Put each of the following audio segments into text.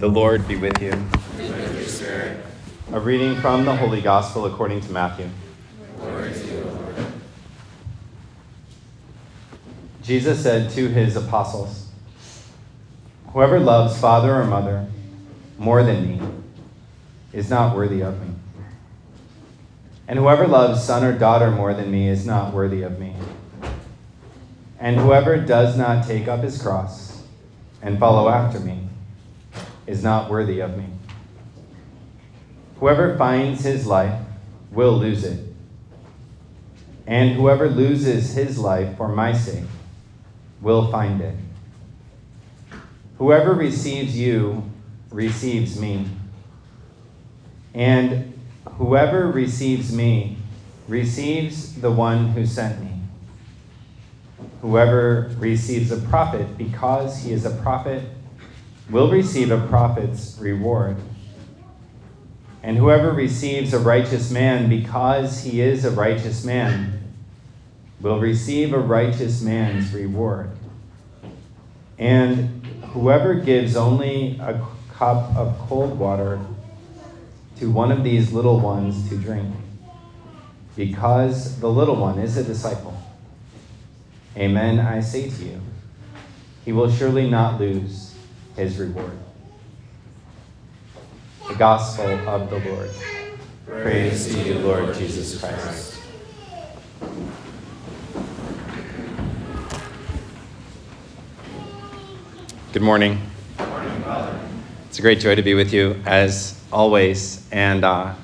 The Lord be with you. A reading from the Holy Gospel according to Matthew. Jesus said to his apostles, Whoever loves father or mother more than me is not worthy of me. And whoever loves son or daughter more than me is not worthy of me. And whoever does not take up his cross and follow after me is not worthy of me. Whoever finds his life will lose it. And whoever loses his life for my sake will find it. Whoever receives you receives me. And whoever receives me receives the one who sent me. Whoever receives a prophet because he is a prophet will receive a prophet's reward. And whoever receives a righteous man because he is a righteous man will receive a righteous man's reward. And whoever gives only a cup of cold water to one of these little ones to drink, because the little one is a disciple, amen, I say to you, he will surely not lose his reward. The Gospel of the Lord. Praise to you, Lord Jesus Christ. Good morning. Good morning, Father. It's a great joy to be with you as always. And uh,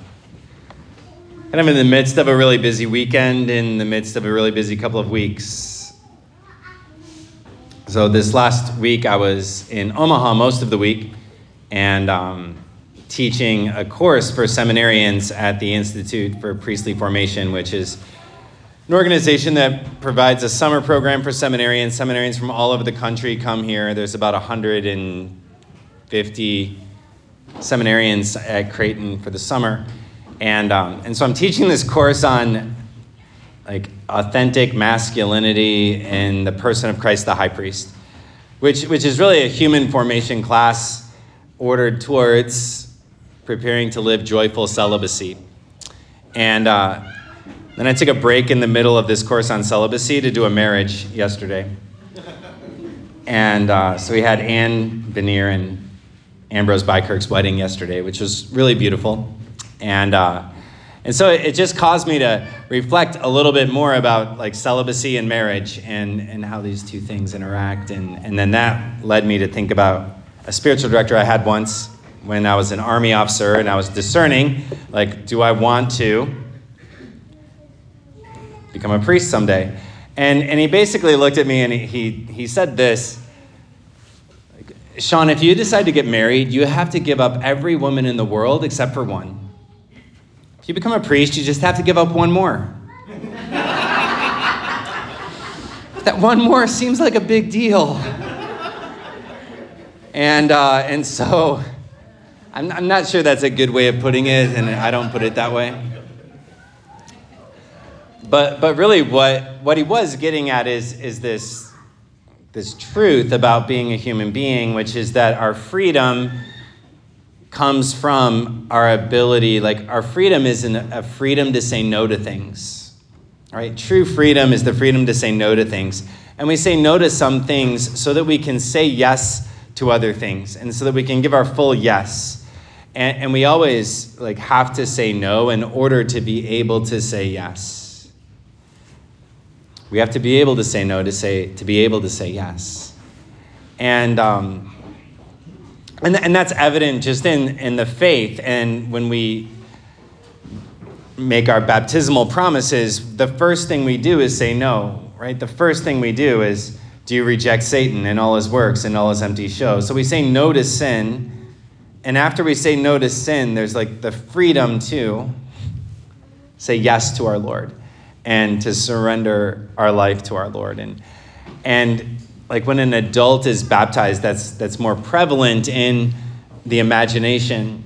kind of in the midst of a really busy weekend, in the midst of a really busy couple of weeks. So, this last week, I was in Omaha most of the week and um, teaching a course for seminarians at the Institute for Priestly Formation, which is an organization that provides a summer program for seminarians. Seminarians from all over the country come here. There's about 150 seminarians at Creighton for the summer. And, um, and so I'm teaching this course on like authentic masculinity in the person of Christ the high priest, which, which is really a human formation class ordered towards preparing to live joyful celibacy. And uh, then I took a break in the middle of this course on celibacy to do a marriage yesterday. And uh, so we had Anne Veneer and Ambrose Bykirk's wedding yesterday, which was really beautiful. And, uh, and so it just caused me to reflect a little bit more about like celibacy and marriage and, and how these two things interact. And, and then that led me to think about a spiritual director I had once when I was an army officer and I was discerning, like, do I want to become a priest someday. And, and he basically looked at me and he, he, he said this Sean, if you decide to get married, you have to give up every woman in the world except for one. If you become a priest, you just have to give up one more. that one more seems like a big deal. And, uh, and so I'm, I'm not sure that's a good way of putting it, and I don't put it that way. But, but really, what, what he was getting at is, is this, this truth about being a human being, which is that our freedom comes from our ability, like our freedom is an, a freedom to say no to things. Right? True freedom is the freedom to say no to things. And we say no to some things so that we can say yes to other things and so that we can give our full yes. And, and we always like have to say no in order to be able to say yes. We have to be able to say no to say to be able to say yes. And um, and, and that's evident just in, in the faith and when we make our baptismal promises, the first thing we do is say no, right? The first thing we do is do you reject Satan and all his works and all his empty shows? So we say no to sin. And after we say no to sin, there's like the freedom to say yes to our Lord and to surrender our life to our Lord. And, and like when an adult is baptized, that's, that's more prevalent in the imagination.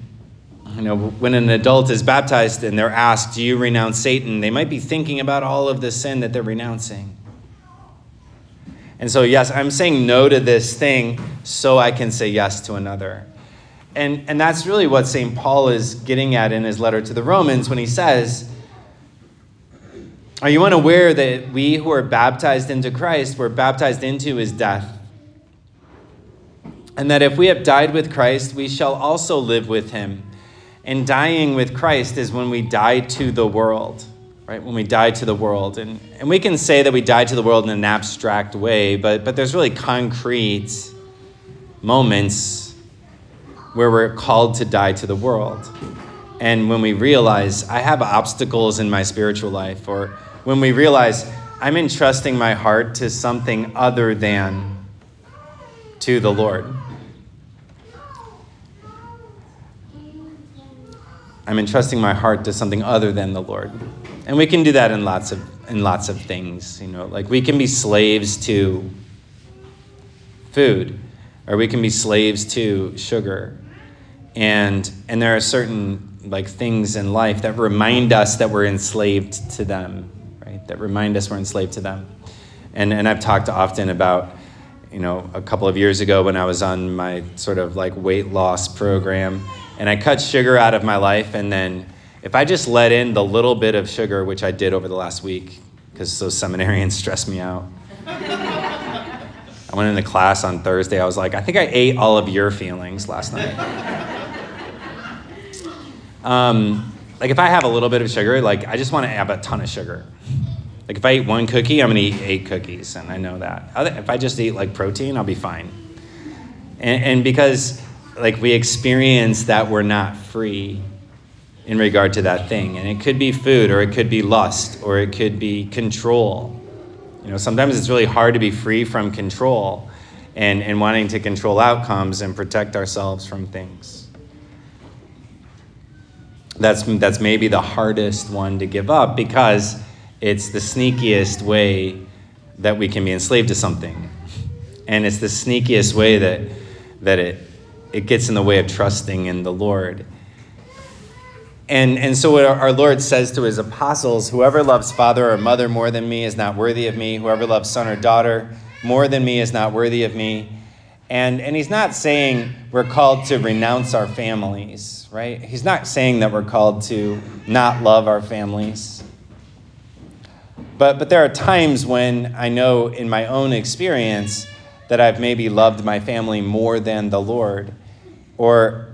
You know, when an adult is baptized and they're asked, Do you renounce Satan? they might be thinking about all of the sin that they're renouncing. And so, yes, I'm saying no to this thing so I can say yes to another. And, and that's really what St. Paul is getting at in his letter to the Romans when he says, Are you unaware that we who are baptized into Christ were baptized into his death? And that if we have died with Christ, we shall also live with him. And dying with Christ is when we die to the world, right? When we die to the world. And, and we can say that we die to the world in an abstract way, but, but there's really concrete moments where we're called to die to the world. And when we realize I have obstacles in my spiritual life, or when we realize I'm entrusting my heart to something other than to the Lord. I'm entrusting my heart to something other than the Lord. And we can do that in lots of in lots of things, you know, like we can be slaves to food or we can be slaves to sugar and and there are certain like things in life that remind us that we're enslaved to them that remind us we're enslaved to them and and i've talked often about you know a couple of years ago when i was on my sort of like weight loss program and i cut sugar out of my life and then if i just let in the little bit of sugar which i did over the last week because those seminarians stressed me out I went into class on Thursday. I was like, I think I ate all of your feelings last night. Um, like if I have a little bit of sugar, like I just want to have a ton of sugar. Like if I eat one cookie, I'm gonna eat eight cookies, and I know that. If I just eat like protein, I'll be fine. And, and because like we experience that we're not free in regard to that thing, and it could be food, or it could be lust, or it could be control. You know, sometimes it's really hard to be free from control and, and wanting to control outcomes and protect ourselves from things that's, that's maybe the hardest one to give up because it's the sneakiest way that we can be enslaved to something. And it's the sneakiest way that, that it, it gets in the way of trusting in the Lord. And, and so, what our Lord says to his apostles whoever loves father or mother more than me is not worthy of me. Whoever loves son or daughter more than me is not worthy of me. And, and he's not saying we're called to renounce our families, right? He's not saying that we're called to not love our families. But, but there are times when I know in my own experience that I've maybe loved my family more than the Lord, or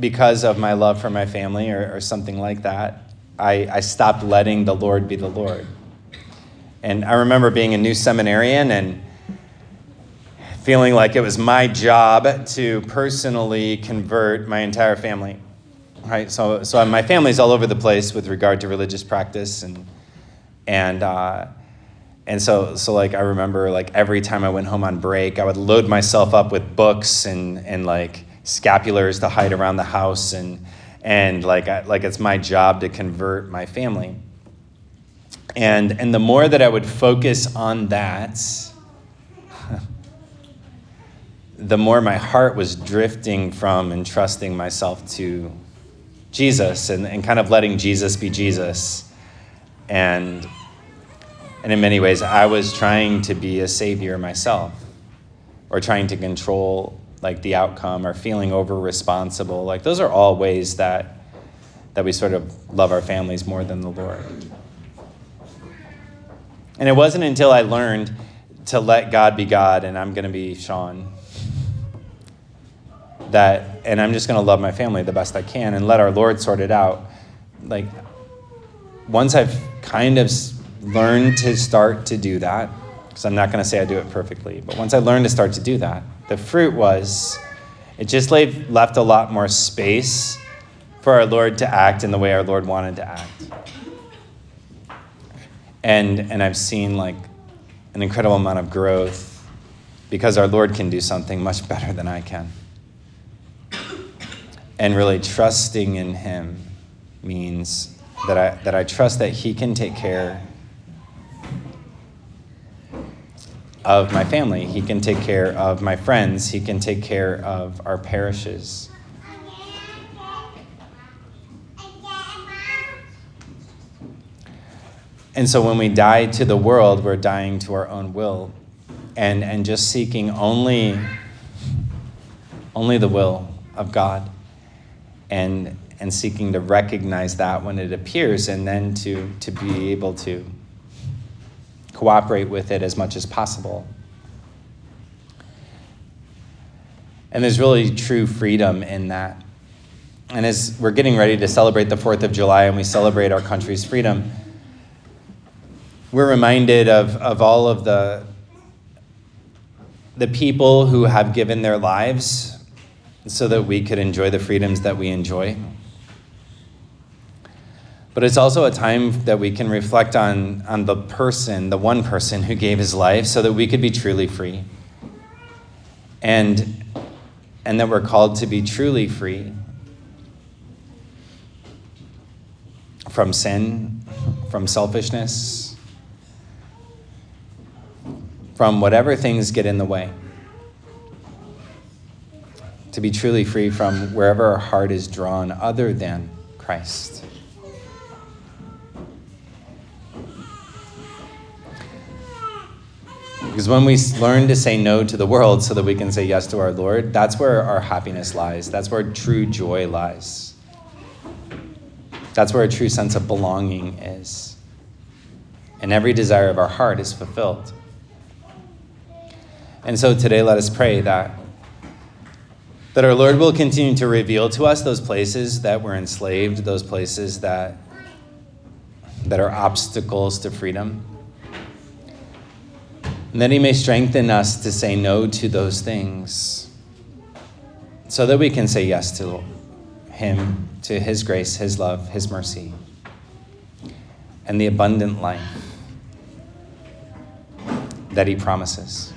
because of my love for my family, or, or something like that, I, I stopped letting the Lord be the Lord. And I remember being a new seminarian and feeling like it was my job to personally convert my entire family. Right? So, so my family's all over the place with regard to religious practice and and uh, and so so like I remember like every time I went home on break, I would load myself up with books and and like scapulars to hide around the house and and like I, like it's my job to convert my family. And and the more that I would focus on that, the more my heart was drifting from entrusting myself to Jesus and, and kind of letting Jesus be Jesus. And, and in many ways, I was trying to be a savior myself or trying to control like the outcome or feeling over responsible. Like those are all ways that, that we sort of love our families more than the Lord. And it wasn't until I learned to let God be God and I'm going to be Sean that and i'm just going to love my family the best i can and let our lord sort it out like once i've kind of learned to start to do that because i'm not going to say i do it perfectly but once i learned to start to do that the fruit was it just left a lot more space for our lord to act in the way our lord wanted to act. And and i've seen like an incredible amount of growth because our lord can do something much better than i can. And really trusting in Him means that I, that I trust that He can take care of my family. He can take care of my friends. He can take care of our parishes. And so when we die to the world, we're dying to our own will and, and just seeking only only the will of God, and, and seeking to recognize that when it appears, and then to, to be able to cooperate with it as much as possible. And there's really true freedom in that. And as we're getting ready to celebrate the 4th of July and we celebrate our country's freedom, we're reminded of, of all of the, the people who have given their lives so that we could enjoy the freedoms that we enjoy. But it's also a time that we can reflect on, on the person, the one person who gave his life, so that we could be truly free. And, and that we're called to be truly free from sin, from selfishness, from whatever things get in the way. To be truly free from wherever our heart is drawn other than Christ. Because when we learn to say no to the world so that we can say yes to our Lord, that's where our happiness lies. That's where true joy lies. That's where a true sense of belonging is. And every desire of our heart is fulfilled. And so today, let us pray that, that our Lord will continue to reveal to us those places that we're enslaved, those places that, that are obstacles to freedom and that He may strengthen us to say no to those things so that we can say yes to Him, to His grace, His love, His mercy, and the abundant life that He promises.